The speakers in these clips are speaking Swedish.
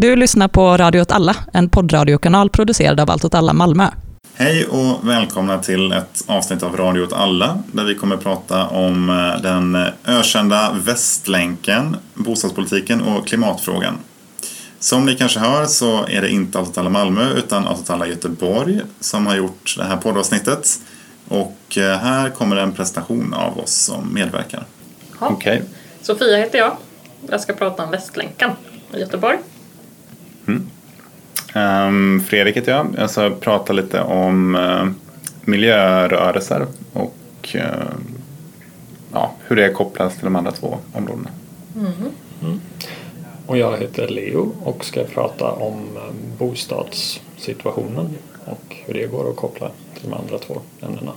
Du lyssnar på Radio åt alla, en poddradiokanal producerad av Allt åt alla Malmö. Hej och välkomna till ett avsnitt av Radio åt alla där vi kommer att prata om eh, den ökända Västlänken, bostadspolitiken och klimatfrågan. Som ni kanske hör så är det inte Allt åt alla Malmö utan Allt åt alla Göteborg som har gjort det här poddavsnittet. Och eh, här kommer en presentation av oss som medverkar. Okay. Sofia heter jag. Jag ska prata om Västlänken i Göteborg. Mm. Um, Fredrik heter jag. Jag ska prata lite om uh, miljörörelser och uh, ja, hur det kopplas till de andra två områdena. Mm. Mm. Och jag heter Leo och ska prata om um, bostadssituationen och hur det går att koppla till de andra två ämnena.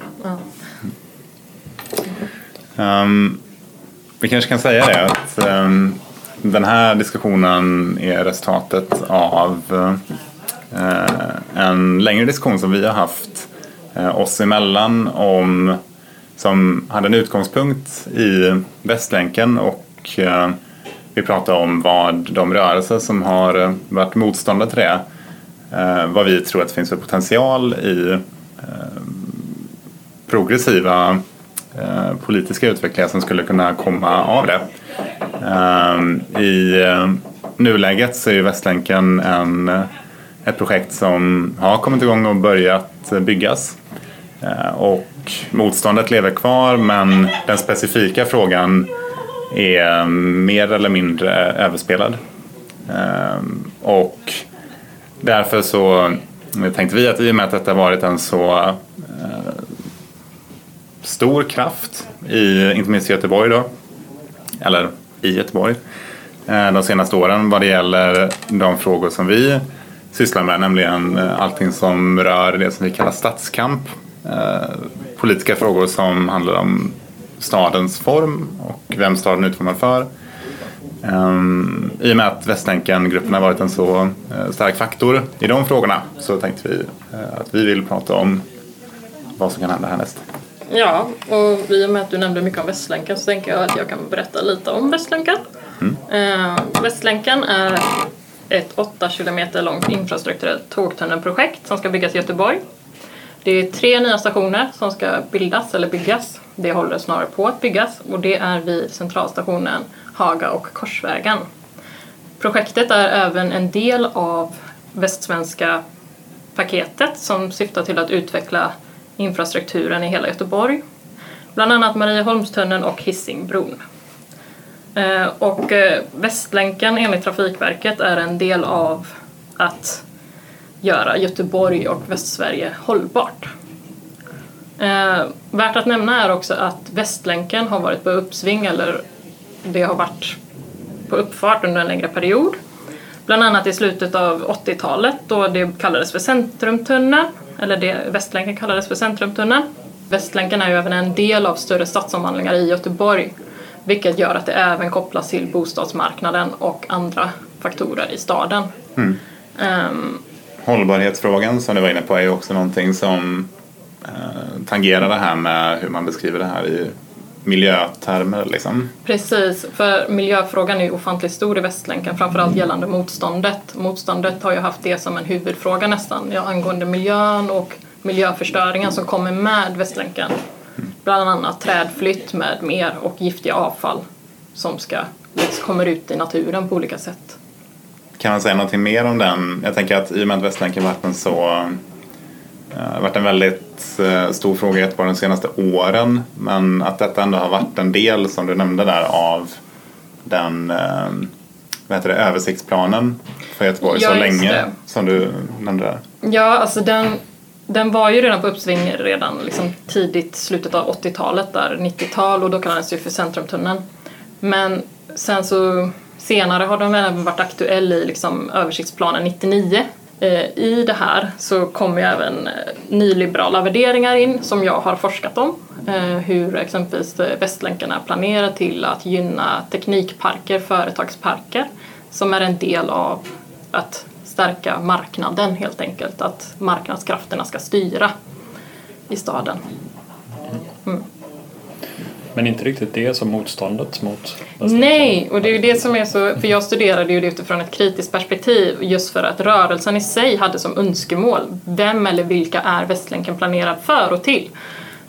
Um, vi kanske kan säga det att um, den här diskussionen är resultatet av eh, en längre diskussion som vi har haft eh, oss emellan om som hade en utgångspunkt i Västlänken och eh, vi pratade om vad de rörelser som har varit motståndare till det vad vi tror att det finns för potential i progressiva politiska utvecklingar som skulle kunna komma av det. Ehm, I eh, nuläget så är Västlänken en, eh, ett projekt som har kommit igång och börjat byggas. Eh, och motståndet lever kvar men den specifika frågan är mer eller mindre överspelad. Ehm, och därför så tänkte vi att i och med att detta varit en så stor kraft i, inte minst i Göteborg då, eller i Göteborg, eh, de senaste åren vad det gäller de frågor som vi sysslar med, nämligen eh, allting som rör det som vi kallar stadskamp. Eh, politiska frågor som handlar om stadens form och vem staden är utformad för. I och med att Västlänken-gruppen har varit en så stark faktor i de frågorna så tänkte vi att vi vill prata om vad som kan hända härnäst. Ja, och i och med att du nämnde mycket om Västlänken så tänker jag att jag kan berätta lite om Västlänken. Mm. Eh, Västlänken är ett 8 kilometer långt infrastrukturellt tågtunnelprojekt som ska byggas i Göteborg. Det är tre nya stationer som ska bildas eller byggas. Det håller snarare på att byggas och det är vid centralstationen Haga och Korsvägen. Projektet är även en del av Västsvenska paketet som syftar till att utveckla infrastrukturen i hela Göteborg. Bland annat Marieholmstunneln och Hisingbron. Eh, och eh, Västlänken enligt Trafikverket är en del av att göra Göteborg och Västsverige hållbart. Eh, värt att nämna är också att Västlänken har varit på uppsving eller det har varit på uppfart under en längre period. Bland annat i slutet av 80-talet då det kallades för Centrumtunneln eller det Västlänken kallades för Centrumtunneln. Västlänken är ju även en del av större stadsomvandlingar i Göteborg vilket gör att det även kopplas till bostadsmarknaden och andra faktorer i staden. Mm. Um, Hållbarhetsfrågan som du var inne på är ju också någonting som eh, tangerar det här med hur man beskriver det här i miljötermer. Liksom. Precis, för miljöfrågan är ofantligt stor i Västlänken, framförallt gällande motståndet. Motståndet har ju haft det som en huvudfråga nästan, ja, angående miljön och miljöförstöringen som kommer med Västlänken. Bland annat trädflytt med mer och giftiga avfall som ska, kommer ut i naturen på olika sätt. Kan man säga någonting mer om den? Jag tänker att i och med att Västlänken varit en så det eh, har varit en väldigt eh, stor fråga i Göteborg de senaste åren men att detta ändå har varit en del som du nämnde där av den eh, vad heter det, översiktsplanen för Göteborg ja, så länge det. som du nämnde där. Ja, alltså den, den var ju redan på uppsving redan liksom tidigt slutet av 80-talet där, 90-tal och då kallades det ju för Centrumtunneln. Men sen så senare har den även varit aktuell i liksom översiktsplanen 99 Eh, Eh, I det här så kommer även eh, nyliberala värderingar in som jag har forskat om. Eh, hur exempelvis Västlänken är planerad till att gynna teknikparker, företagsparker som är en del av att stärka marknaden helt enkelt. Att marknadskrafterna ska styra i staden. Mm. Men inte riktigt det som motståndet mot Nej, och det är ju det som är så, för jag studerade ju det utifrån ett kritiskt perspektiv just för att rörelsen i sig hade som önskemål, vem eller vilka är Västlänken planerad för och till?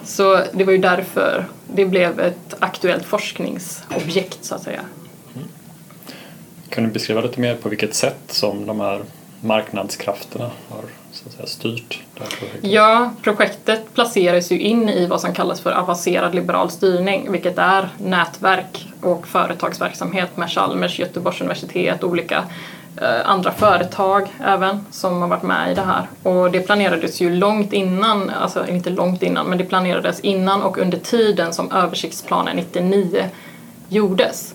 Så det var ju därför det blev ett aktuellt forskningsobjekt så att säga. Kan du beskriva lite mer på vilket sätt som de här marknadskrafterna har så att säga, styrt det här projektet? Ja, projektet placeras ju in i vad som kallas för avancerad liberal styrning, vilket är nätverk och företagsverksamhet med Chalmers, Göteborgs universitet, olika eh, andra företag även som har varit med i det här. Och det planerades ju långt innan, alltså inte långt innan, men det planerades innan och under tiden som översiktsplanen 99 gjordes.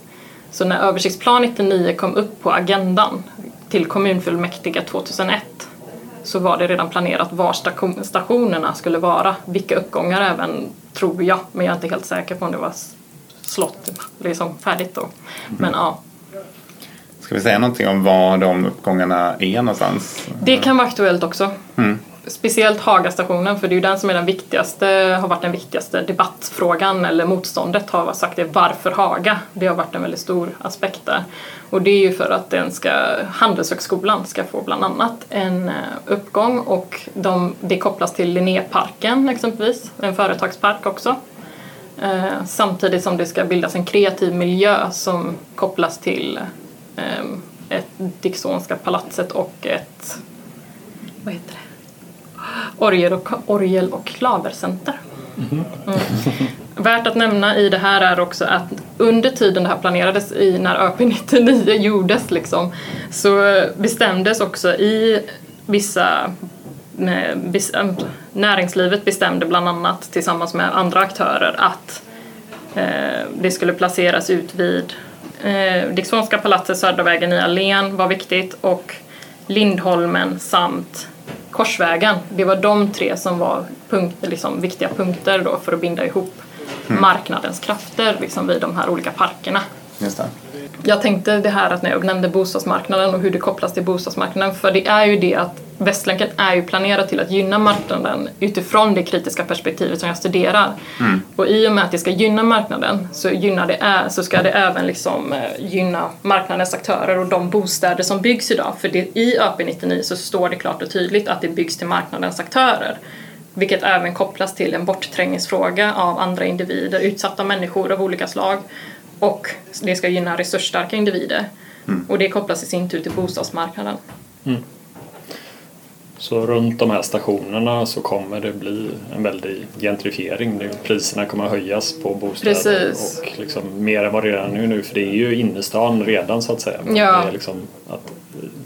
Så när översiktsplan 99 kom upp på agendan till kommunfullmäktige 2001 så var det redan planerat var station- stationerna skulle vara, vilka uppgångar även, tror jag, men jag är inte helt säker på om det var slott liksom färdigt då. Men ja, Ska vi säga någonting om var de uppgångarna är någonstans? det kan vara aktuellt också. Speciellt Hagastationen, för det är ju den som är den viktigaste, har varit den viktigaste debattfrågan eller motståndet har sagt det. Varför Haga? Det har varit en väldigt stor aspekt där. Och det är ju för att den ska, Handelshögskolan ska få bland annat en eh, uppgång och de, det kopplas till Linnéparken exempelvis, en företagspark också. Eh, samtidigt som det ska bildas en kreativ miljö som kopplas till eh, ett Dicksonska palatset och ett vad heter det? Orgel och, orgel och klavercenter. Mm. Värt att nämna i det här är också att under tiden det här planerades i när ÖP 99 gjordes liksom, så bestämdes också i vissa näringslivet bestämde bland annat tillsammans med andra aktörer att eh, det skulle placeras ut vid eh, Dicksonska palatset, Södra vägen i Allén var viktigt och Lindholmen samt Korsvägen. Det var de tre som var punkt, liksom, viktiga punkter då för att binda ihop marknadens krafter liksom, vid de här olika parkerna. Just det. Jag tänkte det här att när jag nämnde bostadsmarknaden och hur det kopplas till bostadsmarknaden för det är ju det att Västlänken är ju planerad till att gynna marknaden utifrån det kritiska perspektivet som jag studerar. Och i och med att det ska gynna marknaden så, gynnar det, så ska det även liksom, eh, gynna marknadens aktörer och de bostäder som byggs idag. För det, i ÖP99 så står det klart och tydligt att det byggs till marknadens aktörer. Vilket även kopplas till en bortträngningsfråga av andra individer, utsatta människor av olika slag. Och det ska gynna resursstarka individer. Och det kopplas i sin tur till bostadsmarknaden. Så runt de här stationerna så kommer det bli en väldig gentrifiering. Priserna kommer att höjas på bostäder Precis. och liksom mer än vad det redan är nu för det är ju innerstan redan så att säga. Men Ja. Det är liksom att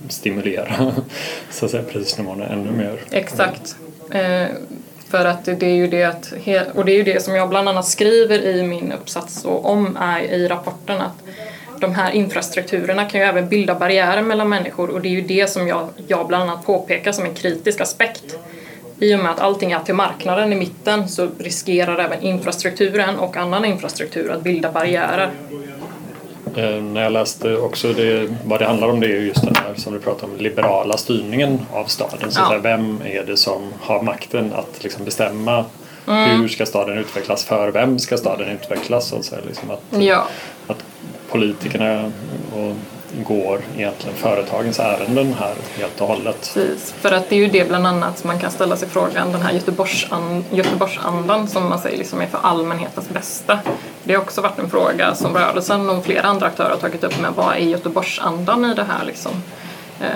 stimulera så att säga, prisnivåerna ännu mer. Exakt. Eh, för att det är ju det att, och det är ju det som jag bland annat skriver i min uppsats och om är i rapporten att de här infrastrukturerna kan ju även bilda barriärer mellan människor och det är ju det som jag, jag bland annat påpekar som en kritisk aspekt. I och med att allting är till marknaden i mitten så riskerar även infrastrukturen och annan infrastruktur att bilda barriärer. Eh, när jag läste också det, vad det handlar om det är ju just den här som du pratar om, liberala styrningen av staden. Så Ja. vem är det som har makten att liksom bestämma Mm. hur ska staden utvecklas, för vem ska staden utvecklas? Så att, säga, liksom att, Ja, att politikerna och går egentligen företagens ärenden här helt och hållet. Precis, för att det är ju det bland annat som man kan ställa sig frågan, den här Göteborgsan, Göteborgsandan som man säger liksom är för allmänhetens bästa. Det har också varit en fråga som rörelsen och flera andra aktörer har tagit upp med vad är Göteborgsandan i det här liksom? Eh,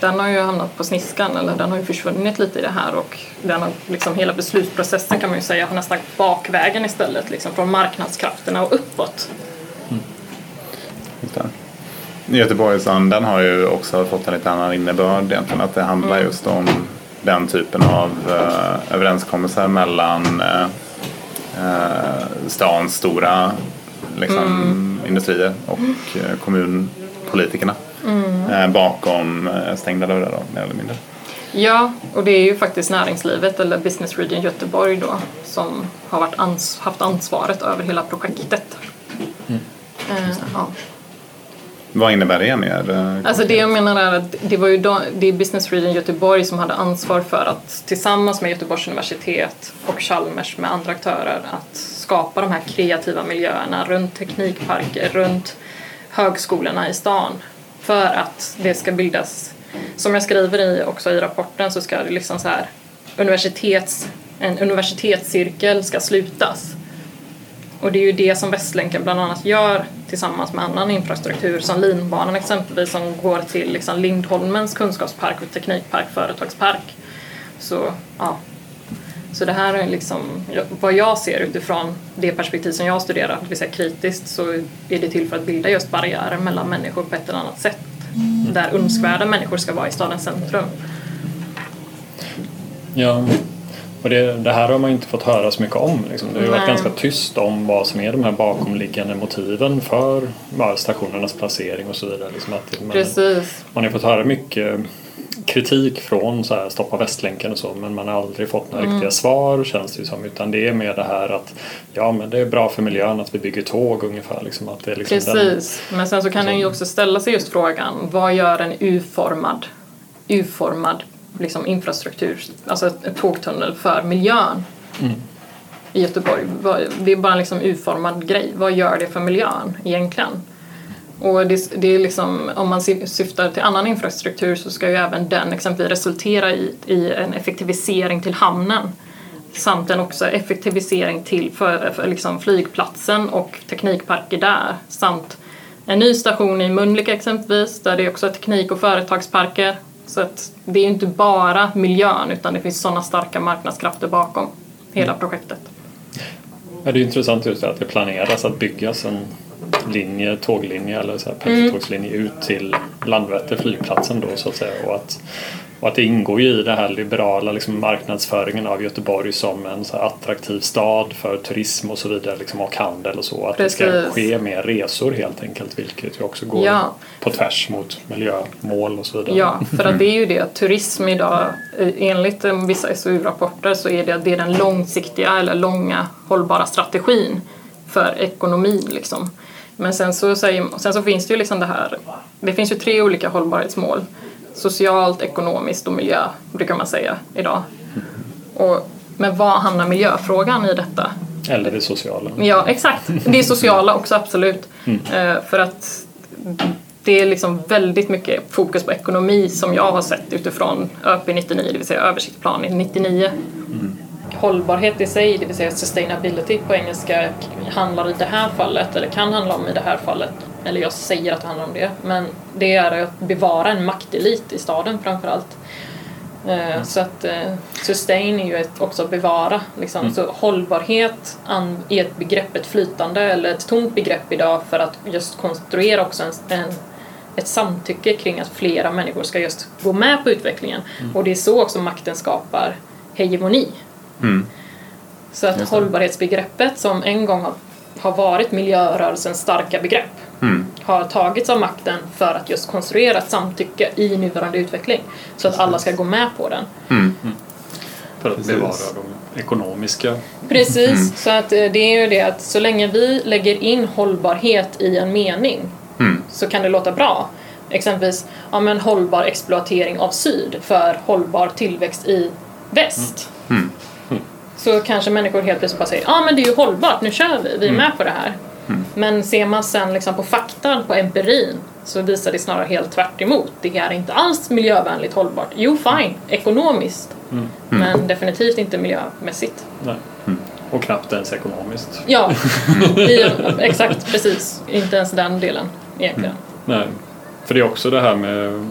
Den har ju hamnat på sniskan, eller den har ju försvunnit lite i det här och den har, liksom, hela beslutsprocessen kan man ju säga har nästan bakvägen istället, liksom, från marknadskrafterna och uppåt. Det. Göteborgsandan har ju också fått en lite annan innebörd egentligen. Att det handlar Mm. just om den typen av eh, överenskommelser mellan eh, eh, stans stora liksom, Mm. industrier och eh, kommunpolitikerna. Mm. Eh, bakom eh, stängda dörrar då, mer eller mindre. Ja, och det är ju faktiskt näringslivet eller Business Region Göteborg då som har varit ans- haft ansvaret över hela projektet. Eh, ja. Vad innebär det mer? eh, Alltså det jag menar är att det var ju då, det är Business Region Göteborg som hade ansvar för att tillsammans med Göteborgs universitet och Chalmers med andra aktörer att skapa de här kreativa miljöerna runt teknikparker, runt högskolorna i stan för att det ska bildas, som jag skriver i också i rapporten så ska det liksom så här universitets, en universitetscirkel ska slutas. Och det är ju det som Västlänken bland annat gör tillsammans med annan infrastruktur som linbanan exempelvis som går till liksom Lindholmens kunskapspark och teknikpark, företagspark. Så, ja. så det här är liksom vad jag ser utifrån det perspektiv som jag studerar, det vill säga kritiskt, så är det till för att bilda just barriärer mellan människor på ett eller annat sätt. Där önskvärda människor ska vara i stadens centrum. Ja, och det, det, här har man inte fått höra så mycket om. Liksom. Det har ju varit ganska tyst om vad som är de här bakomliggande motiven för stationernas placering och så vidare. Liksom att man, Precis. man har fått höra mycket kritik från så här, Stoppa Västlänken och så men man har aldrig fått några mm. riktiga svar känns det ju som. Utan det är mer det här att ja men det är bra för miljön att vi bygger tåg ungefär. Liksom, att det är liksom Precis, den, men sen så kan den ju också ställa sig just frågan vad gör en U-formad, U-formad liksom infrastruktur, alltså en tågtunnel för miljön mm. i Göteborg. Det är bara en liksom utformad grej. Vad gör det för miljön egentligen? Och det, det är liksom, om man syftar till annan infrastruktur så ska ju även den exempelvis resultera i, i en effektivisering till hamnen samt en också effektivisering till för, för liksom flygplatsen och teknikparker där samt en ny station i Mölnlycke exempelvis där det också är teknik och företagsparker så att det är inte bara miljön utan det finns sådana starka marknadskrafter bakom hela projektet. Ja, det är intressant just det att det planeras att byggas en linje, tåglinje eller så här pendeltågslinje mm. ut till Landvetter flygplatsen då så att säga och att och att det ingår ju i den här liberala liksom, marknadsföringen av Göteborg som en så attraktiv stad för turism och så vidare liksom, och handel och så. Att Precis. det ska ske mer resor helt enkelt vilket ju också går ja. på tvärs mot miljömål och så vidare. Ja, för att det är ju det turism idag enligt vissa SOU-rapporter så är det, det är den långsiktiga eller långa hållbara strategin för ekonomin liksom. Men sen så, säger, sen så finns det ju liksom det här, det finns ju tre olika hållbarhetsmål socialt, ekonomiskt och miljö brukar man säga idag. Och, men var hamnar miljöfrågan i detta? Eller det sociala. Ja, exakt. Det sociala också, absolut. Mm. Uh, för att det är liksom väldigt mycket fokus på ekonomi som jag har sett utifrån ÖP 99, det vill säga översiktsplan 99. Mm. Hållbarhet i sig, det vill säga sustainability på engelska, handlar i det här fallet, eller kan handla om i det här fallet, eller jag säger att det handlar om det, men det är att bevara en maktelit i staden framförallt. Mm. Så att eh, sustain är ju ett, också bevara. Liksom. Mm. Så hållbarhet är ett begrepp, ett flytande eller ett tomt begrepp idag för att just konstruera också en, en ett samtycke kring att flera människor ska just gå med på utvecklingen. Mm. Och det är så också makten skapar hegemoni. Mm. Så att hållbarhetsbegreppet som en gång har, har varit miljörörelsens starka begrepp mm. har tagits av makten för att just konstruera ett samtycke i nuvarande utveckling så att alla ska gå med på den. Mm. mm. För att bevara de ekonomiska... Precis, mm. så att eh, det är ju det att så länge vi lägger in hållbarhet i en mening mm. så kan det låta bra. Exempelvis ja, men hållbar exploatering av syd för hållbar tillväxt i väst. Så kanske människor helt plötsligt bara säger ja ah, men det är ju hållbart, nu kör vi, vi är med på det här. Mm. Men ser man sen liksom på faktan, på empirin, så visar det snarare helt tvärt emot. Det är inte alls miljövänligt hållbart. Jo, fine, ekonomiskt. Mm. Mm. Men definitivt inte miljömässigt. Nej. Mm. Och knappt ens ekonomiskt. Ja, i, exakt, precis. Inte ens den delen egentligen. Mm. Nej, för det är också det här med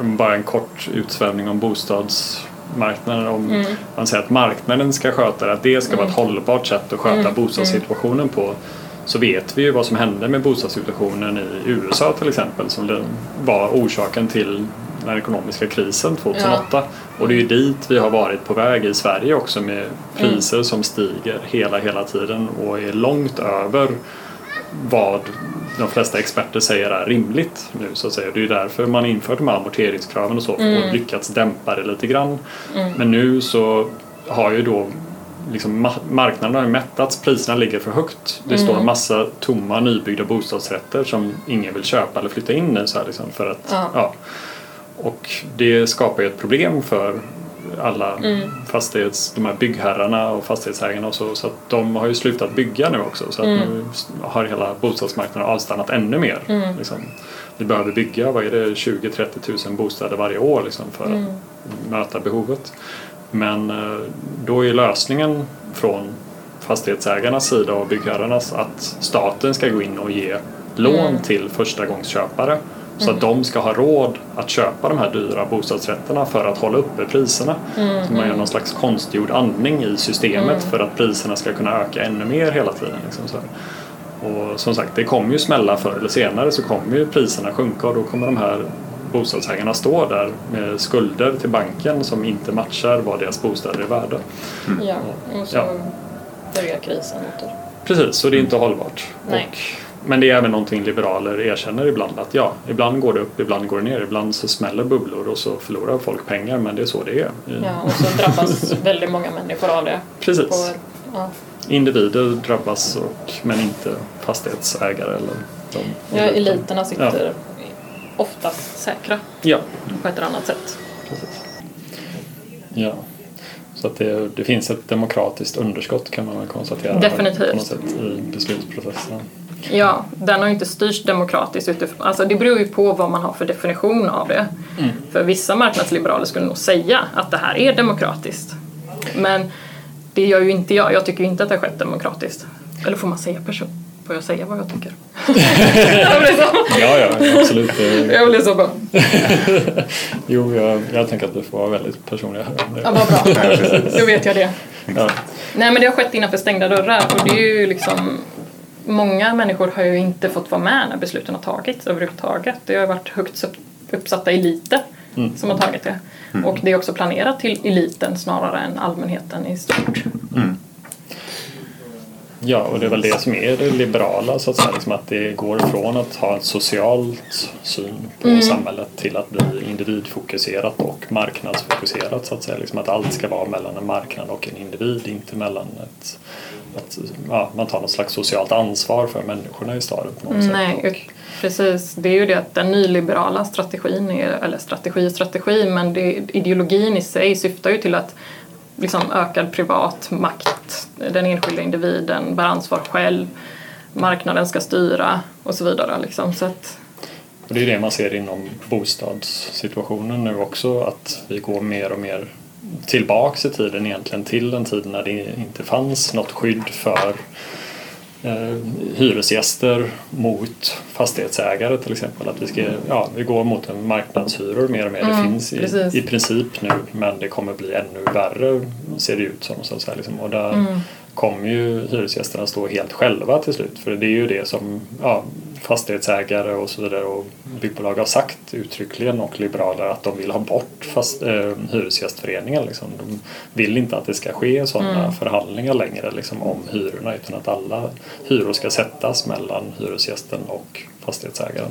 bara en kort utsvävning om bostadsmarknaden. Om mm. man säger att marknaden ska sköta det, att det ska vara ett hållbart sätt att sköta bostadssituationen på så vet vi ju vad som hände med bostadssituationen i USA till exempel som var orsaken till den ekonomiska krisen 2008. Ja. Och det är ju dit vi har varit på väg i Sverige också med priser mm. som stiger hela, hela tiden och är långt över vad de flesta experter säger är rimligt nu så att säga. Det är ju därför man infört de här amorteringskraven och så mm. och lyckats dämpa det lite grann. Mm. Men nu så har ju då liksom, marknaden har mättats, priserna ligger för högt. Det mm. står en massa tomma nybyggda bostadsrätter som ingen vill köpa eller flytta in i. Så här, liksom, för att, ja. ja. Och det skapar ju ett problem för alla fastighets, de här byggherrarna och fastighetsägarna och så. Så att de har ju slutat bygga nu också. Så att nu har hela bostadsmarknaden avstannat ännu mer. Liksom. Vi behöver bygga, vad är det, 20-30 000 bostäder varje år liksom, för att möta behovet. Men eh, då är lösningen från fastighetsägarnas sida och byggherrarnas att staten ska gå in och ge lån till förstagångsköpare så att de ska ha råd att köpa de här dyra bostadsrätterna för att hålla uppe priserna. Så man gör någon slags konstgjord andning i systemet för att priserna ska kunna öka ännu mer hela tiden. Liksom så. Och som sagt, det kommer ju smälla förr eller senare så kommer ju priserna sjunka och då kommer de här bostadsägarna stå där med skulder till banken som inte matchar vad deras bostäder är värda. Ja, och så Ja. börjar krisen åter. Precis, och det är inte hållbart. Nej. Och, men det är även någonting liberaler erkänner ibland att ja, ibland går det upp, ibland går det ner, ibland så smäller bubblor och så förlorar folk pengar men det är så det är. Ja, och så drabbas väldigt många människor av det. Precis. På, ja. Individer drabbas och, men inte fastighetsägare eller de. Ja, eliterna Ja. Oftast säkra Ja, på ett eller annat sätt. precis. Ja. Så att det, det finns ett demokratiskt underskott kan man väl konstatera. Definitivt. På något sätt i beslutsprocessen. Ja, den har ju inte styrts demokratiskt utifrån, alltså det beror ju på vad man har för definition av det. För vissa marknadsliberaler skulle nog säga att det här är demokratiskt. Men det gör ju inte jag, jag tycker inte att det har skett demokratiskt. Eller får man säga person? Får jag säga vad jag tycker? Jag blir så, Ja, ja, absolut. Jag blir så bara, Jo, jag, jag tänker att du får vara väldigt personlig här. ja vad bra, då vet jag det. Ja. Nej men det har skett innanför stängda dörrar och det är ju liksom Många människor har ju inte fått vara med när besluten har tagits överhuvudtaget. Det har varit högt upp- uppsatta eliter som har tagit det. Och det är också planerat till eliten snarare än allmänheten i stort. Ja, och det är väl det som är det liberala så att säga. Liksom att det går från att ha en socialt syn på samhället till att bli individfokuserat och marknadsfokuserat så att säga. Liksom att allt ska vara mellan en marknad och en individ, inte mellan ett... Att, ja, man tar något slags socialt ansvar för människorna i staden på något Nej, sätt. ut- precis. Det är ju det att den nyliberala strategin, är, eller strategi och strategi, men det, ideologin i sig syftar ju till att liksom ökad privat makt, den enskilda individen bär ansvar själv, marknaden ska styra och så vidare. Liksom. Så att, Och det är det man ser inom bostadssituationen nu också att vi går mer och mer tillbaks i tiden egentligen till en tid när det inte fanns något skydd för eh, hyresgäster mot fastighetsägare till exempel. Att vi, ska, ja, vi går mot en marknadshyror mer och mer. det Mm, finns i, i princip nu men det kommer bli ännu värre ser det ut som. Så att säga, liksom. Och där Mm. Kommer ju hyresgästerna stå helt själva till slut. För det är ju det som ja, fastighetsägare och så vidare och byggbolag har sagt uttryckligen och liberaler att de vill ha bort fast, eh, hyresgästföreningen. Liksom. De vill inte att det ska ske sådana Mm. förhandlingar längre liksom, om hyrorna utan att alla hyror ska sättas mellan hyresgästen och fastighetsägaren.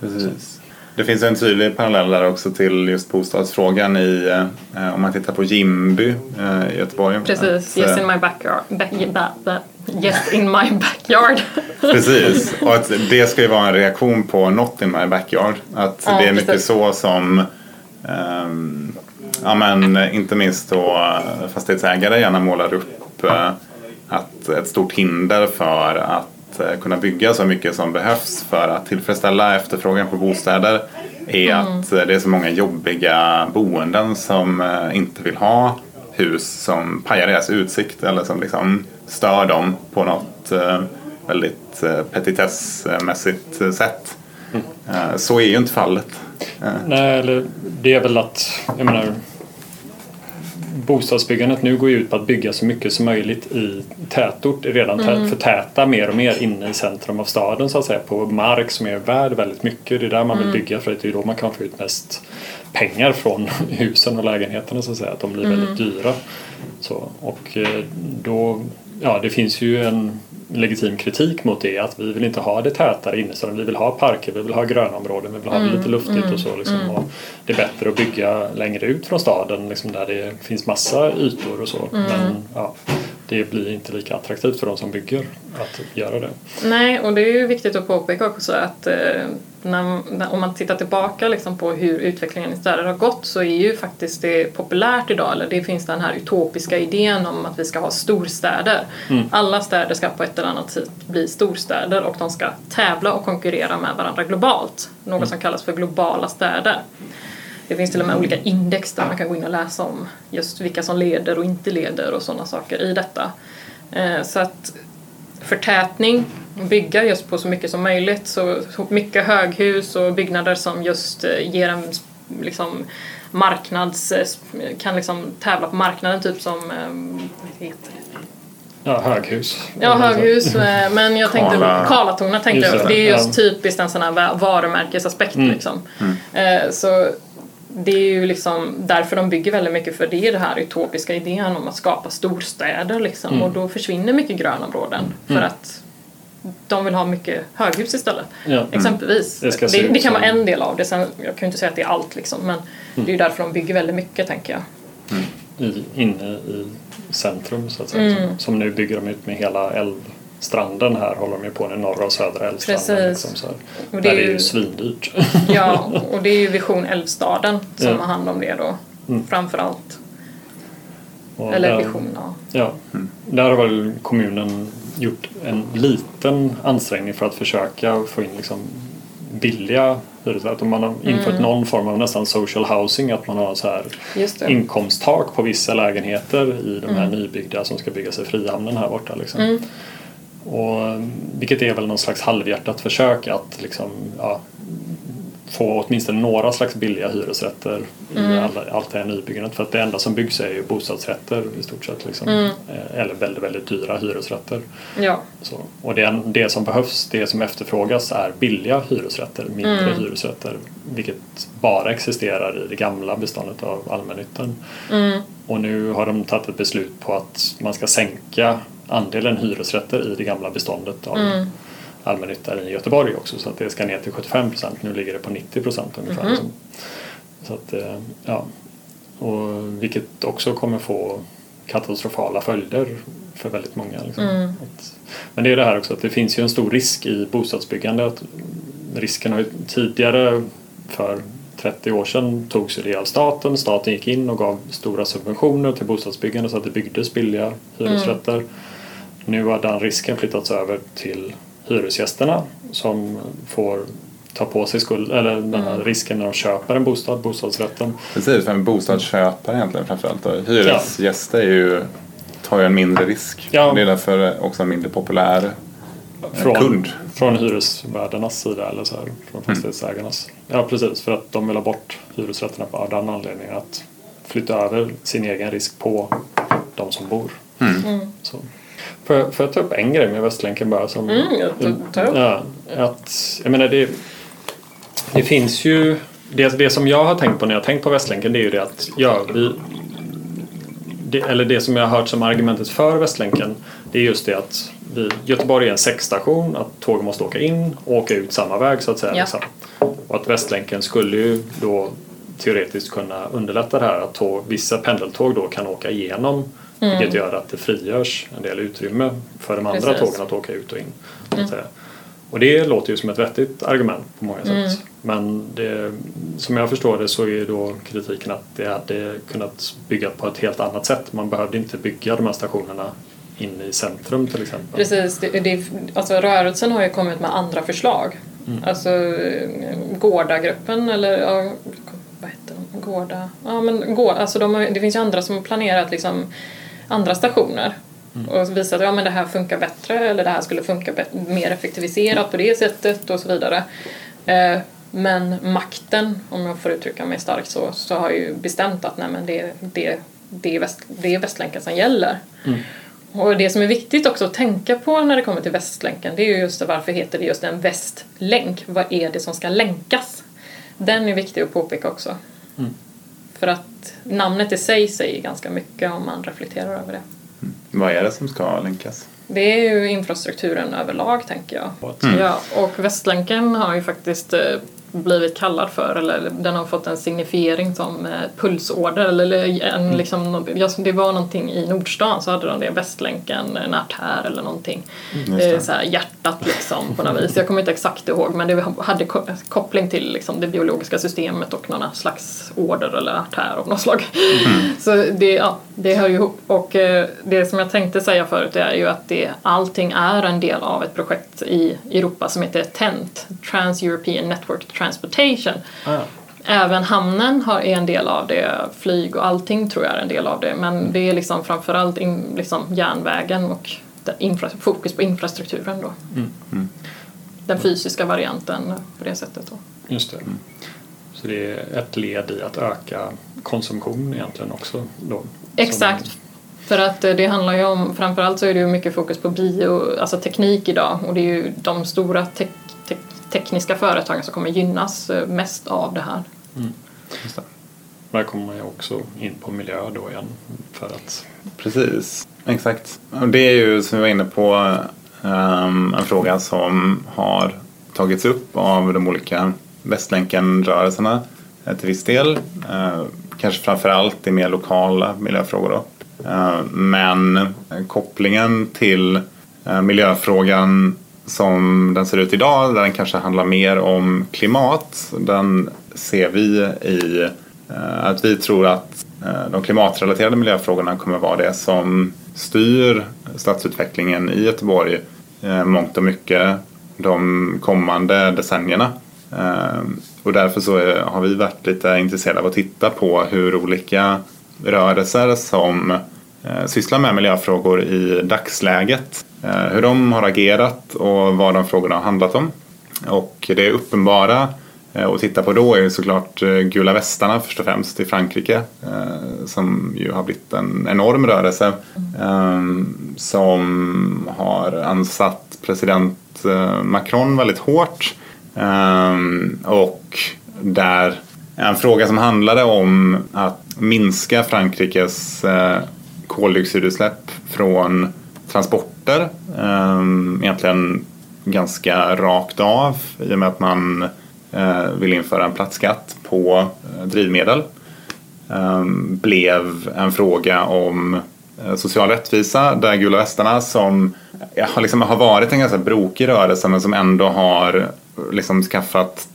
Precis. Det finns en tydlig parallell där också till just bostadsfrågan i, eh, om man tittar på Jimby eh, i Göteborg. precis, Att, yes eh, in my backyard. Back, ba, ba, yes in my backyard. Precis, och att det ska ju vara en reaktion på Not in my backyard. Att Ja, det är mycket precis. så som ehm, ja, men, inte minst då eh, fastighetsägare gärna målar upp eh, att ett stort hinder för att eh, kunna bygga så mycket som behövs för att tillfredsställa efterfrågan på bostäder är att eh, det är så många jobbiga boenden som eh, inte vill ha hus som pajar deras utsikt eller som liksom stör dem på något väldigt petitessmässigt sätt. Eh, Så är ju inte fallet. Nej, eller det är väl att, jag menar, bostadsbyggandet nu går ju ut på att bygga så mycket som möjligt i tätort, redan tä- förtäta mer och mer inne i centrum av staden så att säga, på mark som är värd väldigt mycket. Det är där man vill bygga för att det är då man kan få ut mest pengar från husen och lägenheterna så att säga, att de blir väldigt dyra. Så, och eh, då, ja det finns ju en legitim kritik mot det att vi vill inte ha det tätare inne vi vill ha parker, vi vill ha grönområden, vi vill ha det lite luftigt och så liksom. Och det är bättre att bygga längre ut från staden liksom, där det finns massa ytor och så. Men ja, det blir inte lika attraktivt för de som bygger att göra det. Nej, och det är ju viktigt att påpeka också att eh, när, när, om man tittar tillbaka liksom på hur utvecklingen i städer har gått så är ju faktiskt det populärt idag, eller det finns den här utopiska idén om att vi ska ha storstäder. Mm. Alla städer ska på ett eller annat sätt bli storstäder och de ska tävla och konkurrera med varandra globalt. Något som kallas för globala städer. Det finns till och med olika index där man kan gå in och läsa om just vilka som leder och inte leder och sådana saker i detta. Eh, Så att förtätning, bygga just på så mycket som möjligt, så mycket höghus och byggnader som just eh, ger en liksom marknads, eh, kan liksom tävla på marknaden typ som, eh, vad heter det? Ja, höghus. Ja, höghus, eh, men jag tänkte Karla- Karlatornet tänkte jag. det, är just typiskt en sån här va- varumärkesaspekt Mm. liksom. Eh, Så det är ju liksom därför de bygger väldigt mycket för det är det här utopiska idén om att skapa storstäder liksom Mm. och då försvinner mycket grönområden för att de vill ha mycket höghus istället. Ja. Exempelvis. Det Det, det, ut kan vara en del av det, sen, jag kan ju inte säga att det är allt liksom men det är ju därför de bygger väldigt mycket tänker jag. i, inne i centrum så att säga. Mm. Som, som nu bygger de ut med hela älvstranden här håller de ju på med norra och södra älvstranden. Liksom, så här. Och det är är ju ju- svindyrt. Ja, och det är ju Vision Älvstaden som Ja. har hand om det då Mm. framför allt. Och Eller där- Vision, ja. Ja, där har väl kommunen gjort en liten ansträngning för att försöka få in liksom billiga hyresrätter. Man har infört Mm. någon form av nästan social housing, att man har så här det. inkomsttak på vissa lägenheter i de här Mm. nybyggda som ska byggas i Frihamnen här borta. Liksom. Mm. Och, vilket är väl någon slags halvhjärtat försök att liksom, ja, få åtminstone några slags billiga hyresrätter i Mm. alla, allt det här nybyggandet. För att det enda som byggs är ju bostadsrätter i stort sett. Liksom. Mm. Eh, Eller väldigt, väldigt dyra hyresrätter. Ja. Så. Och det, det som behövs, det som efterfrågas är billiga hyresrätter, mindre Mm. hyresrätter. Vilket bara existerar i det gamla beståndet av allmännyttan. Mm. Och nu har de tagit ett beslut på att man ska sänka andelen hyresrätter i det gamla beståndet av Mm. allmännyttan i Göteborg också så att det ska ner till 75 procent. Nu ligger det på 90 procent ungefär. Mhm. Så att, eh, ja. Och vilket också kommer få katastrofala följder för väldigt många. Liksom. Mm. Men det är det här också att det finns ju en stor risk i bostadsbyggande. Risken har ju tidigare för 30 år sedan togs det av staten. Staten gick in och gav stora subventioner till bostadsbyggande så att det byggdes billiga hyresrätter. Nu har den risken flyttats över till hyresgästerna som får ta på sig skuld, eller den här risken när de köper en bostad, bostadsrätten. Precis, för en bostadsköpare egentligen framförallt. Och Hyresgäster är ju, tar ju en mindre risk. Ja. Det är därför också en mindre populär Från, kund. från hyresvärdarnas sida eller så här, från fastighetsägarnas. Ja precis, för att de vill ha bort hyresrätterna av den anledningen att flytta över sin egen risk på de som bor. Mm. Så. Får, får jag ta upp en grej med Västlänken bara? Som, Mm, ta- upp. ja, att, jag menar det, det finns ju det, det som jag har tänkt på när jag tänkt på Västlänken det är ju det att ja, vi, det, eller det som jag har hört som argumentet för Västlänken det är just det att vi, Göteborg är en säckstation, att tåg måste åka in och åka ut samma väg så att säga. Ja. Liksom. Och att Västlänken skulle ju då teoretiskt kunna underlätta det här att tåg, vissa pendeltåg då kan åka igenom vilket gör att det frigörs en del utrymme för de andra Precis. tågen att åka ut och in. Säga. Och det låter ju som ett vettigt argument på många sätt. Men det, som jag förstår det så är då kritiken att det hade kunnat bygga på ett helt annat sätt. Man behövde inte bygga de här stationerna inne i centrum till exempel. Precis, det, det, alltså rörelsen har ju kommit med andra förslag. Alltså eh, Gårdagruppen eller ja, vad heter de? Gårda? Ja men Gårda, alltså de har, det finns ju andra som har planerat liksom andra stationer. Och visat att ja, men det här funkar bättre eller det här skulle funka mer effektiviserat på det sättet och så vidare. Eh, men makten, om jag får uttrycka mig starkt så, så har ju bestämt att nej, men det, det, det, är väst, det är Västlänken som gäller. Och det som är viktigt också att tänka på när det kommer till Västlänken det är ju just varför heter det just en västlänk? Vad är det som ska länkas? Den är viktig att påpeka också. För att namnet i sig säger ganska mycket om man reflekterar över det. Vad är det som ska länkas? Det är ju infrastrukturen överlag tänker jag. Mm. Ja, och Västlänken har ju faktiskt eh, blivit kallad för eller den har fått en signifiering som eh, pulsorder eller en, Mm. liksom, det var någonting i Nordstan så hade de det, Västlänken, en artär eller någonting. Mm, Eh, så här, hjärtat liksom på något vis. Jag kommer inte exakt ihåg men det hade ko- koppling till liksom, det biologiska systemet och någon slags order eller artär av något slag. Mm. Så det, ja, det hör ju ihop. Och eh, det som jag tänkte säga förut är ju att det, allting är en del av ett projekt i Europa som heter TENT, Trans-European Network Transportation. Ah, Även hamnen har, är en del av det, flyg och allting tror jag är en del av det. Men det är liksom framförallt in, liksom järnvägen och infra, fokus på infrastrukturen då. Den fysiska varianten på det sättet. Då. just det. Så det är ett led i att öka konsumtion egentligen också. Då, Exakt. För att eh, det handlar ju om, framförallt så är det ju mycket fokus på bio, alltså teknik idag och det är ju de stora tek, tekniska företagen som kommer gynnas eh, mest av det här. Det. Där kommer man ju också in på miljö då igen. För att, Precis, exakt. Och det är ju som vi var inne på ehm, en fråga som har tagits upp av de olika Västlänken-rörelserna eh, till viss del. Eh, kanske framför allt i mer lokala miljöfrågor då. Men kopplingen till miljöfrågan som den ser ut idag, där den kanske handlar mer om klimat, den ser vi i eh, att vi tror att eh, de klimatrelaterade miljöfrågorna kommer vara det som styr stadsutvecklingen i Göteborg eh, mångt och mycket de kommande decennierna. Eh, Och därför så är- har vi varit lite intresserade av att titta på hur olika rörelser som eh, sysslar med miljöfrågor i dagsläget, Eh, hur de har agerat och vad de frågorna har handlat om. Och det uppenbara eh, att titta på då är ju såklart eh, Gula västarna först och främst i Frankrike som ju har blivit en enorm rörelse som har ansatt president Macron väldigt hårt och där en fråga som handlade om att minska Frankrikes koldioxidutsläpp från transporter. Ehm, egentligen ganska rakt av i och med att man eh, vill införa en platsskatt på eh, drivmedel. Ehm, blev en fråga om eh, social rättvisa där Gula västarna som ja, har, liksom, har varit en ganska brokig rörelse men som ändå har liksom skaffat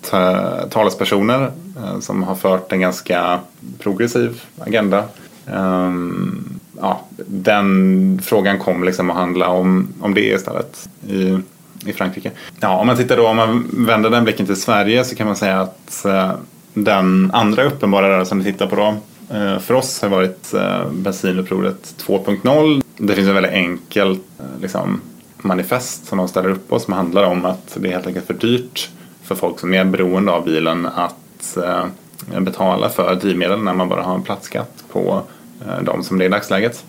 talespersoner som har fört en ganska progressiv agenda. Ehm, ja, den frågan kom liksom att handla om, om det istället i, i Frankrike. Ja, om man tittar då, om man vänder den blicken till Sverige så kan man säga att eh, den andra uppenbara rörelsen vi tittar på då eh, för oss har varit eh, bensinupproret 2.0. Det finns en väldigt enkelt eh, liksom, manifest som de ställer upp på som handlar om att det är helt enkelt för dyrt för folk som är beroende av bilen att eh, betala för drivmedel när man bara har en platsskatt på Eh, de som det är i dagsläget.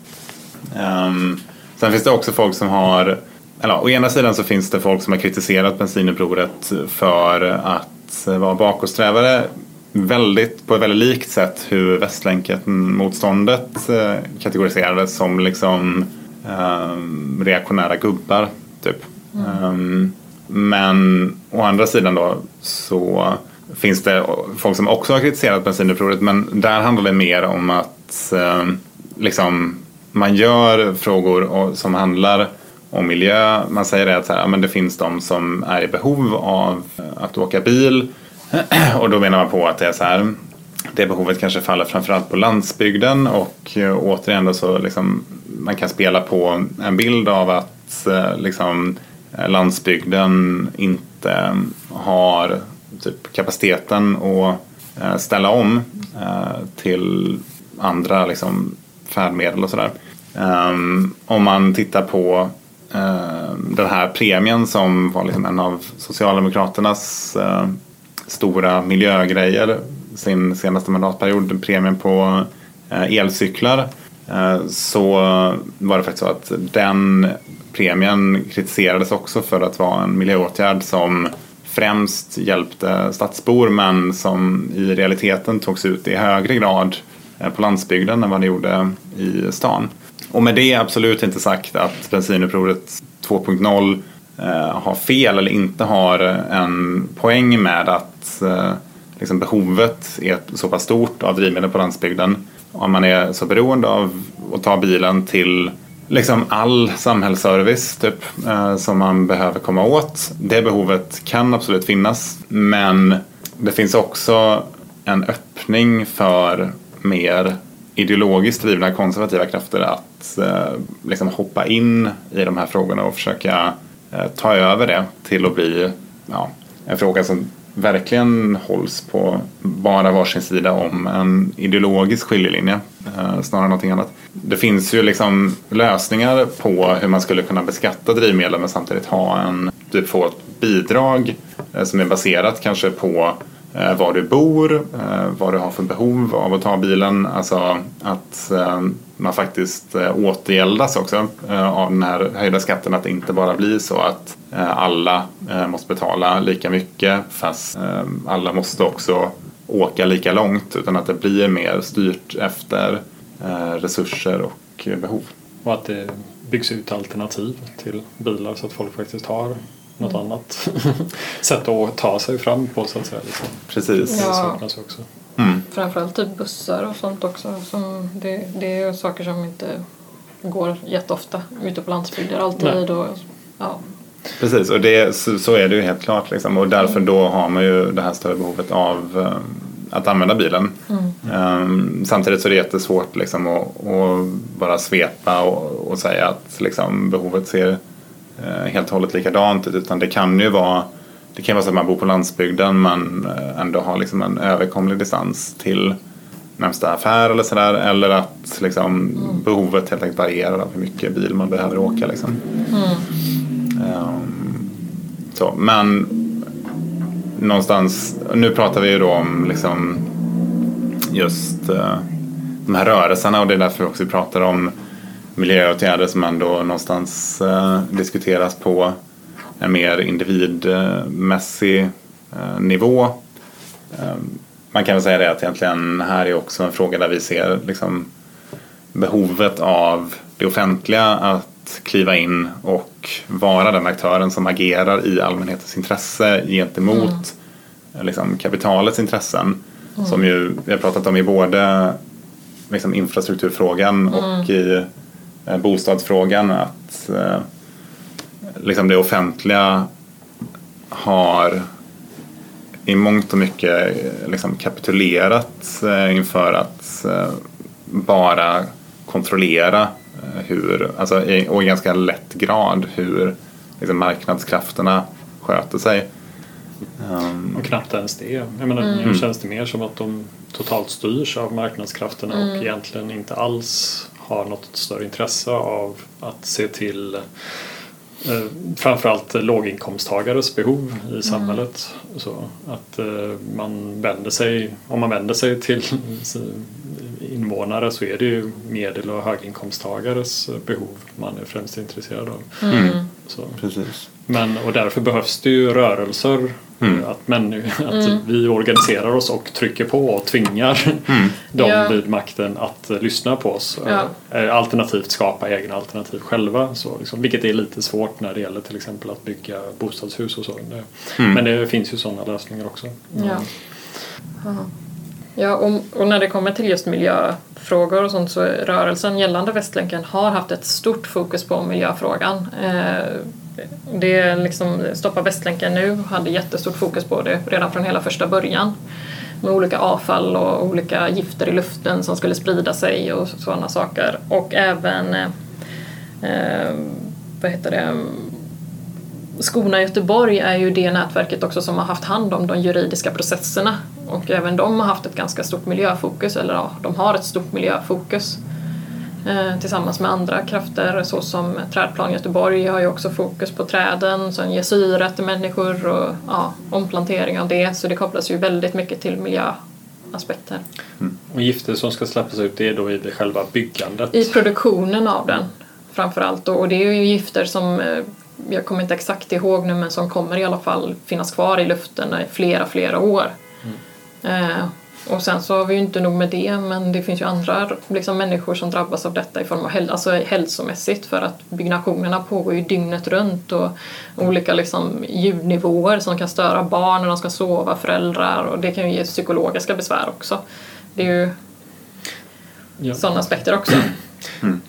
Ehm, sen finns det också folk som har, eller å ena sidan så finns det folk som har kritiserat bensinupproret för att vara bakåtsträvare väldigt, på ett väldigt likt sätt hur Västlänken-motståndet eh, kategoriserades som liksom um, reaktionära gubbar, typ. Ehm, men å andra sidan då så finns det folk som också har kritiserat bensinupproret men där handlar det mer om att eh, liksom, man gör frågor som handlar om miljö. Man säger det att så här, men det finns de som är i behov av eh, att åka bil och då menar man på att det är så här det behovet kanske faller framförallt på landsbygden och eh, återigen då så liksom man kan spela på en bild av att eh, liksom landsbygden inte har typ kapaciteten att ställa om till andra liksom färdmedel och sådär. Um, om man tittar på uh, den här premien som var liksom en av Socialdemokraternas uh, stora miljögrejer sin senaste mandatperiod, premien på uh, elcyklar, eh, så var det faktiskt så att den premien kritiserades också för att vara en miljöåtgärd som främst hjälpte stadsbor men som i realiteten togs ut i högre grad Eh, på landsbygden än vad det gjorde i stan. Och med det är absolut inte sagt att bensinupproret 2.0 eh, har fel eller inte har en poäng med att eh, liksom behovet är så pass stort av drivmedel på landsbygden. Om man är så beroende av att ta bilen till liksom all samhällsservice typ, som man behöver komma åt. Det behovet kan absolut finnas men det finns också en öppning för mer ideologiskt drivna konservativa krafter att eh, liksom hoppa in i de här frågorna och försöka eh, ta över det till att bli ja, en fråga som verkligen hålls på bara varsin sida om en ideologisk skiljelinje eh, snarare än någonting annat. Det finns ju liksom lösningar på hur man skulle kunna beskatta drivmedel men samtidigt ha en, typ få ett bidrag eh, som är baserat kanske på Eh, var du bor, eh, vad du har för behov av att ta bilen. Alltså att eh, man faktiskt återgäldas också av den här höjda skatten. Att det inte bara blir så att alla måste betala lika mycket fast alla måste också åka lika långt. Utan att det blir mer styrt efter resurser och behov. Och att det byggs ut alternativ till bilar så att folk faktiskt har något annat sätt att ta sig fram på så att säga. Liksom. Precis. Det Ja. saknas också. Mm. Framförallt typ bussar och sånt också. Som det, det är saker som inte går jätteofta ute på landsbygden alltid. Och, ja. Precis, och det, så, så är det ju helt klart. Liksom. Och därför då har man ju det här större behovet av eh, att använda bilen. Ehm, samtidigt så är det jättesvårt liksom, att, att bara svepa och, och säga att liksom, behovet ser helt och hållet likadant ut. Utan det kan ju vara det kan vara så att man bor på landsbygden men eh, ändå har liksom en överkomlig distans till närmsta affär eller sådär. Eller att liksom, behovet helt enkelt varierar av hur mycket bil man behöver åka. Liksom. Ehm, så, men någonstans, nu pratar vi ju då om liksom just eh, de här rörelserna och det är därför också vi pratar om miljöåtgärder som ändå någonstans eh, diskuteras på en mer individmässig eh, nivå. Eh, man kan väl säga det att egentligen här är också en fråga där vi ser liksom, behovet av det offentliga att kliva in och vara den aktören som agerar i allmänhetens intresse gentemot liksom, kapitalets intressen. Som ju vi har pratat om i både liksom, infrastrukturfrågan och i eh, bostadsfrågan. Att eh, liksom, det offentliga har i mångt och mycket eh, liksom, kapitulerat eh, inför att eh, bara kontrollera eh, hur, alltså, i, och i ganska lätt grad hur liksom, marknadskrafterna sköter sig. Um, Och knappt ens det. Jag menar, Nu känns det mer som att de totalt styrs av marknadskrafterna och egentligen inte alls har något större intresse av att se till eh, framförallt låginkomsttagares behov i samhället. Så att eh, man vänder sig, om man vänder sig till invånare så är det ju medel och höginkomsttagares behov man är främst intresserad av. Så. precis. Men, och därför behövs det ju rörelser. Mm. Att, män, att vi organiserar oss och trycker på och tvingar dem Ja. vid makten att eh, lyssna på oss. Ja. Eh, Alternativt skapa egna alternativ själva. Så, liksom, vilket är lite svårt när det gäller till exempel att bygga bostadshus och så. Det, Men det finns ju sådana lösningar också. Ja. Ja. Och, och när det kommer till just miljöfrågor och sånt så rörelsen gällande Västlänken har haft ett stort fokus på miljöfrågan. Eh, det är liksom, Stoppa Västlänken nu hade jättestort fokus på det redan från hela första början. Med olika avfall och olika gifter i luften som skulle sprida sig och sådana saker. Och även eh, eh vad heter det, Skorna i Göteborg är ju det nätverket också som har haft hand om de juridiska processerna och även de har haft ett ganska stort miljöfokus, eller ja, de har ett stort miljöfokus eh, tillsammans med andra krafter såsom Trädplan Göteborg har ju också fokus på träden som ger syre till människor och ja, omplantering av det så det kopplas ju väldigt mycket till miljöaspekter. Och gifter som ska släppas ut det är då i det själva byggandet. I produktionen av den framförallt och det är ju gifter som eh, jag kommer inte exakt ihåg nu men som kommer i alla fall finnas kvar i luften i flera, flera år. Eh, och sen så har vi ju inte nog med det men det finns ju andra liksom, människor som drabbas av detta i form av häl alltså, hälsomässigt för att byggnationerna pågår ju dygnet runt och olika liksom, ljudnivåer som kan störa barn när de ska sova, föräldrar och det kan ju ge psykologiska besvär också. Det är ju ja. sådana aspekter också. Mm.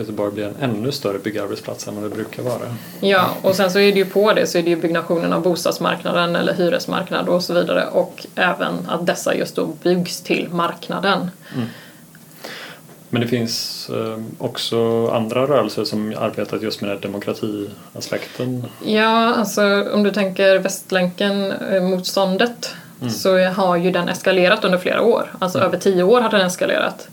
Göteborg blir en ännu större byggarbetsplats än vad det brukar vara. Ja, och sen så är det ju på det så är det ju byggnationen av bostadsmarknaden eller hyresmarknad och så vidare och även att dessa just då byggs till marknaden. Mm. Men det finns eh, också andra rörelser som arbetat just med demokratiaspekten? Ja, alltså om du tänker Västlänken-motståndet mm. så har ju den eskalerat under flera år. Alltså mm. över tio år har den eskalerat.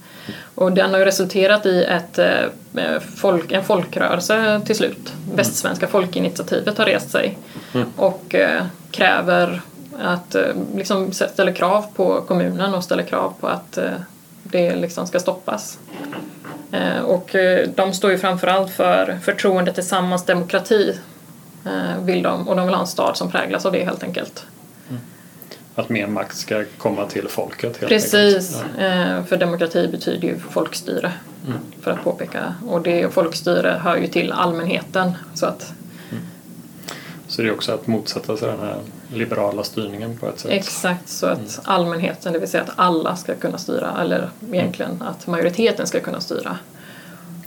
Och den har ju resulterat i ett, eh, folk, en folkrörelse till slut. Västsvenska folkinitiativet har rest sig mm. och eh, kräver att, eh, liksom ställer krav på kommunen och ställer krav på att det liksom ska stoppas. Och de står ju framförallt för förtroende tillsammans demokrati vill de och de vill ha en stad som präglas av det helt enkelt att mer makt ska komma till folket. Helt Precis, ja. Eh, för demokrati betyder ju folkstyre. Mm. För att påpeka. Och det folkstyre hör ju till allmänheten. Så, att, mm. så det är också att motsätta sig den här liberala styrningen på ett sätt? Exakt, så att mm. allmänheten, det vill säga att alla ska kunna styra. Eller egentligen mm. att majoriteten ska kunna styra.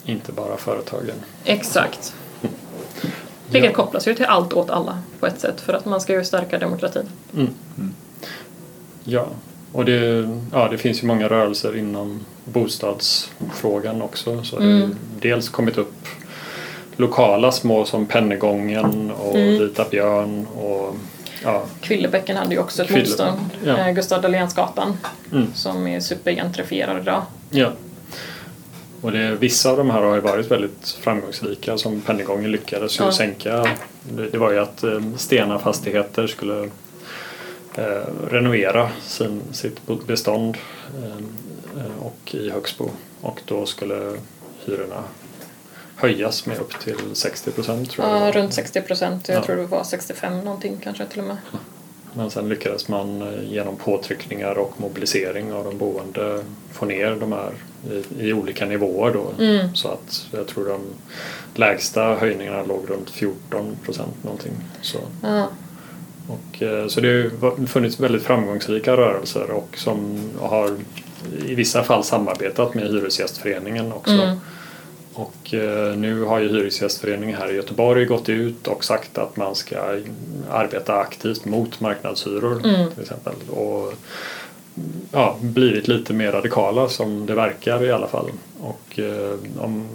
Inte bara företagen? Exakt. Vilket ja. kopplas ju till allt åt alla på ett sätt för att man ska ju stärka demokratin. Mm. Mm. Ja, och det, ja, det finns ju många rörelser inom bostadsfrågan också. Så mm. det dels kommit upp lokala små som Pennegången och mm. Vita Björn och ja. Kvillebäcken hade ju också ett Kville, motstånd. Ja. Eh, Gustav Dahlénsgatan mm. som är supergentrifierad idag. Ja. Och det, vissa av de här har ju varit väldigt framgångsrika som Pennegången lyckades ju ja. sänka. Det, det, var ju att eh, Stena Fastigheter skulle eh, renovera sin, sitt bestånd eh, och i Högsbo och då skulle hyrorna höjas med upp till 60 procent. Ja, runt 60 procent. Jag ja. tror det var 65 någonting kanske till och med. Men sen lyckades man eh, genom påtryckningar och mobilisering av de boende få ner de här i, i olika nivåer då. Mm. Så att jag tror de lägsta höjningarna låg runt 14 procent någonting. Så. Ja. Och, eh, så det har funnits väldigt framgångsrika rörelser och som har i vissa fall samarbetat med Hyresgästföreningen också. Mm. Och eh, nu har ju Hyresgästföreningen här i Göteborg gått ut och sagt att man ska arbeta aktivt mot marknadshyror mm. till exempel. Och ja, blivit lite mer radikala som det verkar i alla fall. Och eh, om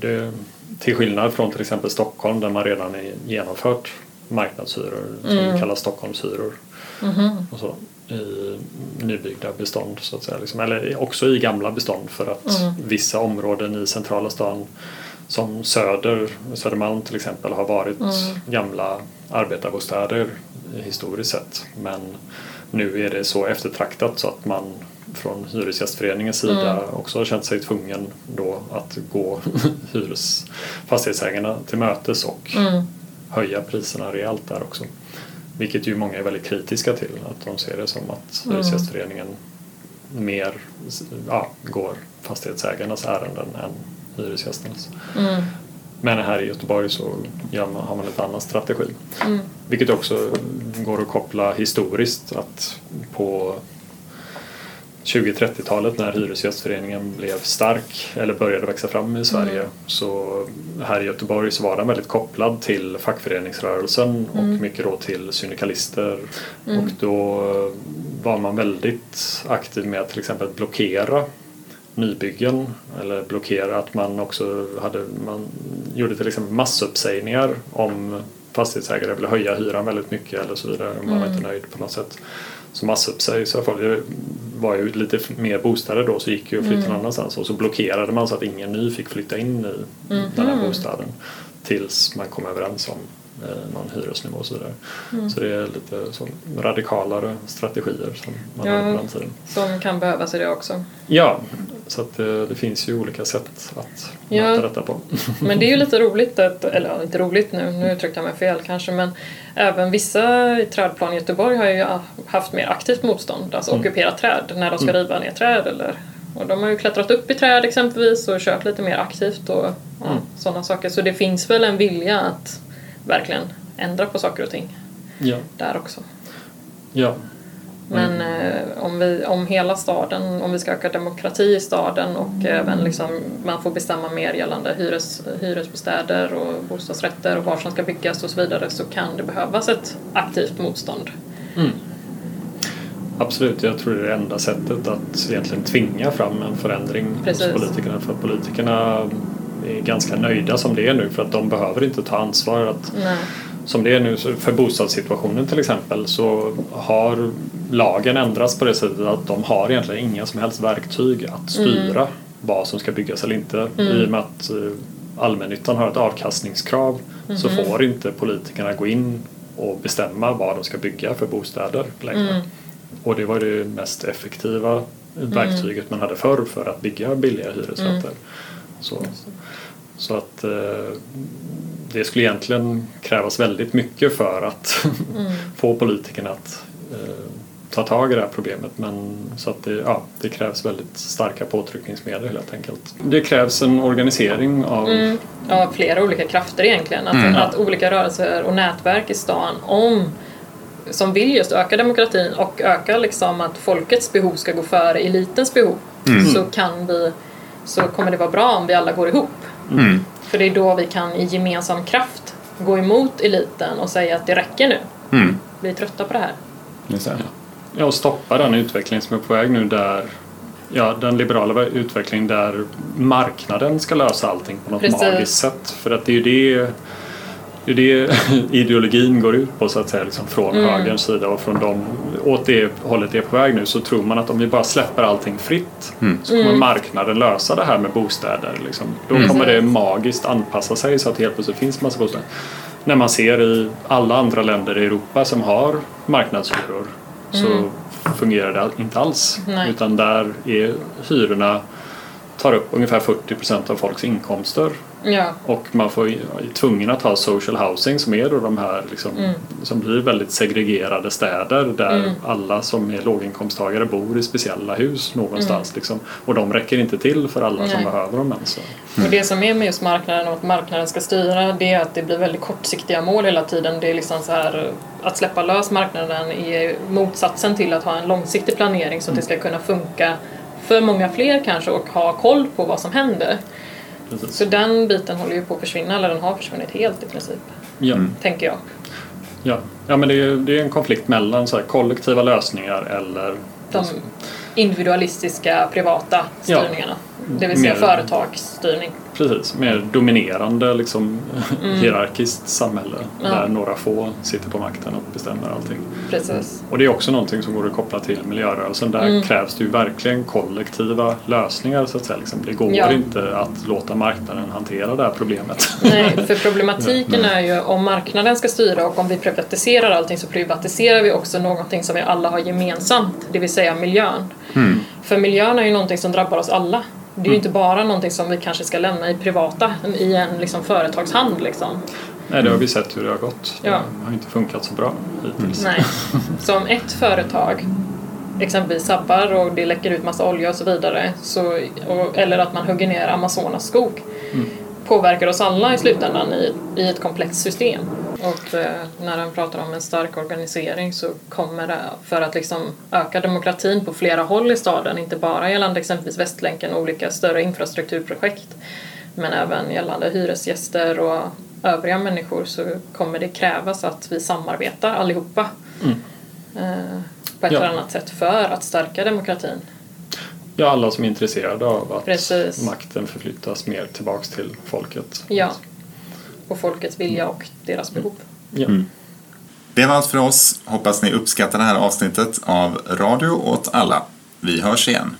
det, till skillnad från till exempel Stockholm där man redan är genomfört marknadshyror som mm. kallas Stockholmshyror. Mm. Och så, I nybyggda bestånd så att säga. Liksom. Eller också i gamla bestånd för att mm. vissa områden i centrala stan som Söder, Södermalm till exempel har varit mm. gamla arbetarbostäder historiskt sett. Men nu är det så eftertraktat så att man från Hyresgästföreningens sida mm. också har känt sig tvungen då att gå hyres, fastighetsägarna till mötes och mm höja priserna rejält där också. Vilket ju många är väldigt kritiska till, att de ser det som att mm. Hyresgästföreningen mer ja, går fastighetsägarnas ärenden än hyresgästernas. Mm. Men här i Göteborg så har man en annan strategi. Mm. Vilket också går att koppla historiskt att på 20-30-talet när Hyresgästföreningen blev stark eller började växa fram i Sverige mm. så här i Göteborg så var den väldigt kopplad till fackföreningsrörelsen och mm. mycket då till syndikalister mm. och då var man väldigt aktiv med att till exempel blockera nybyggen eller blockera att man också hade, man gjorde till exempel massuppsägningar om fastighetsägare ville höja hyran väldigt mycket eller så vidare. Man var inte mm. nöjd på något sätt. Så massuppsägning så folk. Det var ju lite mer bostäder då så gick ju att flytta mm. någon annanstans och så blockerade man så att ingen ny fick flytta in i mm. den här bostaden tills man kom överens om eh, någon hyresnivå och så vidare. Mm. Så det är lite så radikalare strategier som man ja, har ibland tiden. Som kan behövas i det också. Ja, Så att det, det finns ju olika sätt att Ja. möta detta på. Men det är ju lite roligt, att, eller inte roligt nu, nu uttryckte jag mig fel kanske, men även vissa i Trädplan i Göteborg har ju haft mer aktivt motstånd, alltså ockuperat träd när de ska riva ner träd eller och de har ju klättrat upp i träd exempelvis och kört lite mer aktivt och ja, sådana saker. Så det finns väl en vilja att verkligen ändra på saker och ting Ja, där också. ja. Men eh, om, vi, om hela staden, om vi ska öka demokrati i staden och även liksom, man får bestämma mer gällande hyres, hyresbostäder och bostadsrätter och var som ska byggas och så vidare så kan det behövas ett aktivt motstånd. Absolut, jag tror det är det enda sättet att egentligen tvinga fram en förändring Precis. hos politikerna. För att politikerna är ganska nöjda som det är nu för att de behöver inte ta ansvar. Att, Nej. som det är nu för bostadssituationen till exempel så har lagen ändrats på det sättet att de har egentligen inga som helst verktyg att styra vad som ska byggas eller inte. I och med att eh, allmännyttan har ett avkastningskrav så får inte politikerna gå in och bestämma vad de ska bygga för bostäder längre. Och det var det mest effektiva verktyget man hade förr för att bygga billiga hyresrätter. Så, så att eh, det skulle egentligen krävas väldigt mycket för att få politikerna att eh, ta tag i det här problemet. Men så att det, ja, det krävs väldigt starka påtryckningsmedel helt enkelt. Det krävs en organisering av Mm. Ja, flera olika krafter egentligen. Att, att olika rörelser och nätverk i stan om som vill just öka demokratin och öka liksom att folkets behov ska gå före elitens behov så kan vi så kommer det vara bra om vi alla går ihop. Mm. För det är då vi kan i gemensam kraft gå emot eliten och säga att det räcker nu. Mm. Vi är trötta på det här. Just det. ja, och stoppa den utveckling som är på väg nu där Ja, den liberala utvecklingen där marknaden ska lösa allting på något Precis. magiskt sätt. För att det är ju det, det, är det ideologin går ut på så att säga, liksom från Mm. högerns sida och från dem, åt det hållet det är på väg nu så tror man att om vi bara släpper allting fritt så kommer Mm. marknaden lösa det här med bostäder. Liksom. Då kommer det magiskt anpassa sig så att helt plötsligt finns massa bostäder. När man ser i alla andra länder i Europa som har marknadshyror så fungerar det inte alls. Mm. Nej. Utan där är hyrorna tar upp ungefär 40 procent av folks inkomster Ja, och man får, är tvungen att ha social housing som är då de här liksom, Mm. som blir väldigt segregerade städer där alla som är låginkomsttagare bor i speciella hus någonstans. Liksom. Och de räcker inte till för alla som Mm. Nej. behöver dem ens. Och det som är med just marknaden och att marknaden ska styra det är att det blir väldigt kortsiktiga mål hela tiden. Det är liksom så här att släppa lös marknaden är motsatsen till att ha en långsiktig planering så att det ska kunna funka för många fler kanske och ha koll på vad som händer. Precis. Så den biten håller ju på att försvinna, eller den har försvunnit helt i princip, Ja. tänker jag. Ja. ja, men det är, det är en konflikt mellan så här, kollektiva lösningar eller De individualistiska privata Ja. styrningarna. Det vill säga Mer- företagsstyrning. Precis, mer dominerande liksom, hierarkiskt samhälle Mm. Ja. där några få sitter på makten och bestämmer allting. Precis. Och det är också någonting som går att koppla till miljörörelsen. Där Mm. krävs det ju verkligen kollektiva lösningar så att säga. Liksom, det går Ja. inte att låta marknaden hantera det här problemet. Nej, för problematiken är ju om marknaden ska styra och om vi privatiserar allting så privatiserar vi också någonting som vi alla har gemensamt, det vill säga miljön. För miljön är ju någonting som drabbar oss alla. Det är ju inte bara någonting som vi kanske ska lämna i privata, i en liksom företagshand liksom. Nej, det har vi sett hur det har gått. Ja. Det har inte funkat så bra hittills. Nej. Så om ett företag exempelvis sabbar och det läcker ut massa olja och så vidare, så, och, eller att man hugger ner Amazonas skog, påverkar oss alla i slutändan i, i ett komplext system. Och eh, när han pratar om en stark organisering så kommer det för att liksom öka demokratin på flera håll i staden, inte bara gällande exempelvis Västlänken och olika större infrastrukturprojekt, men även gällande hyresgäster och övriga människor så kommer det krävas att vi samarbetar allihopa eh, på ett Ja. eller annat sätt för att stärka demokratin. Ja, alla som är intresserade av att Precis. makten förflyttas mer tillbaks till folket. Ja. Och folkets vilja och deras behov. Ja. Det var allt för oss. Hoppas ni uppskattar det här avsnittet av Radio åt alla. Vi hörs igen.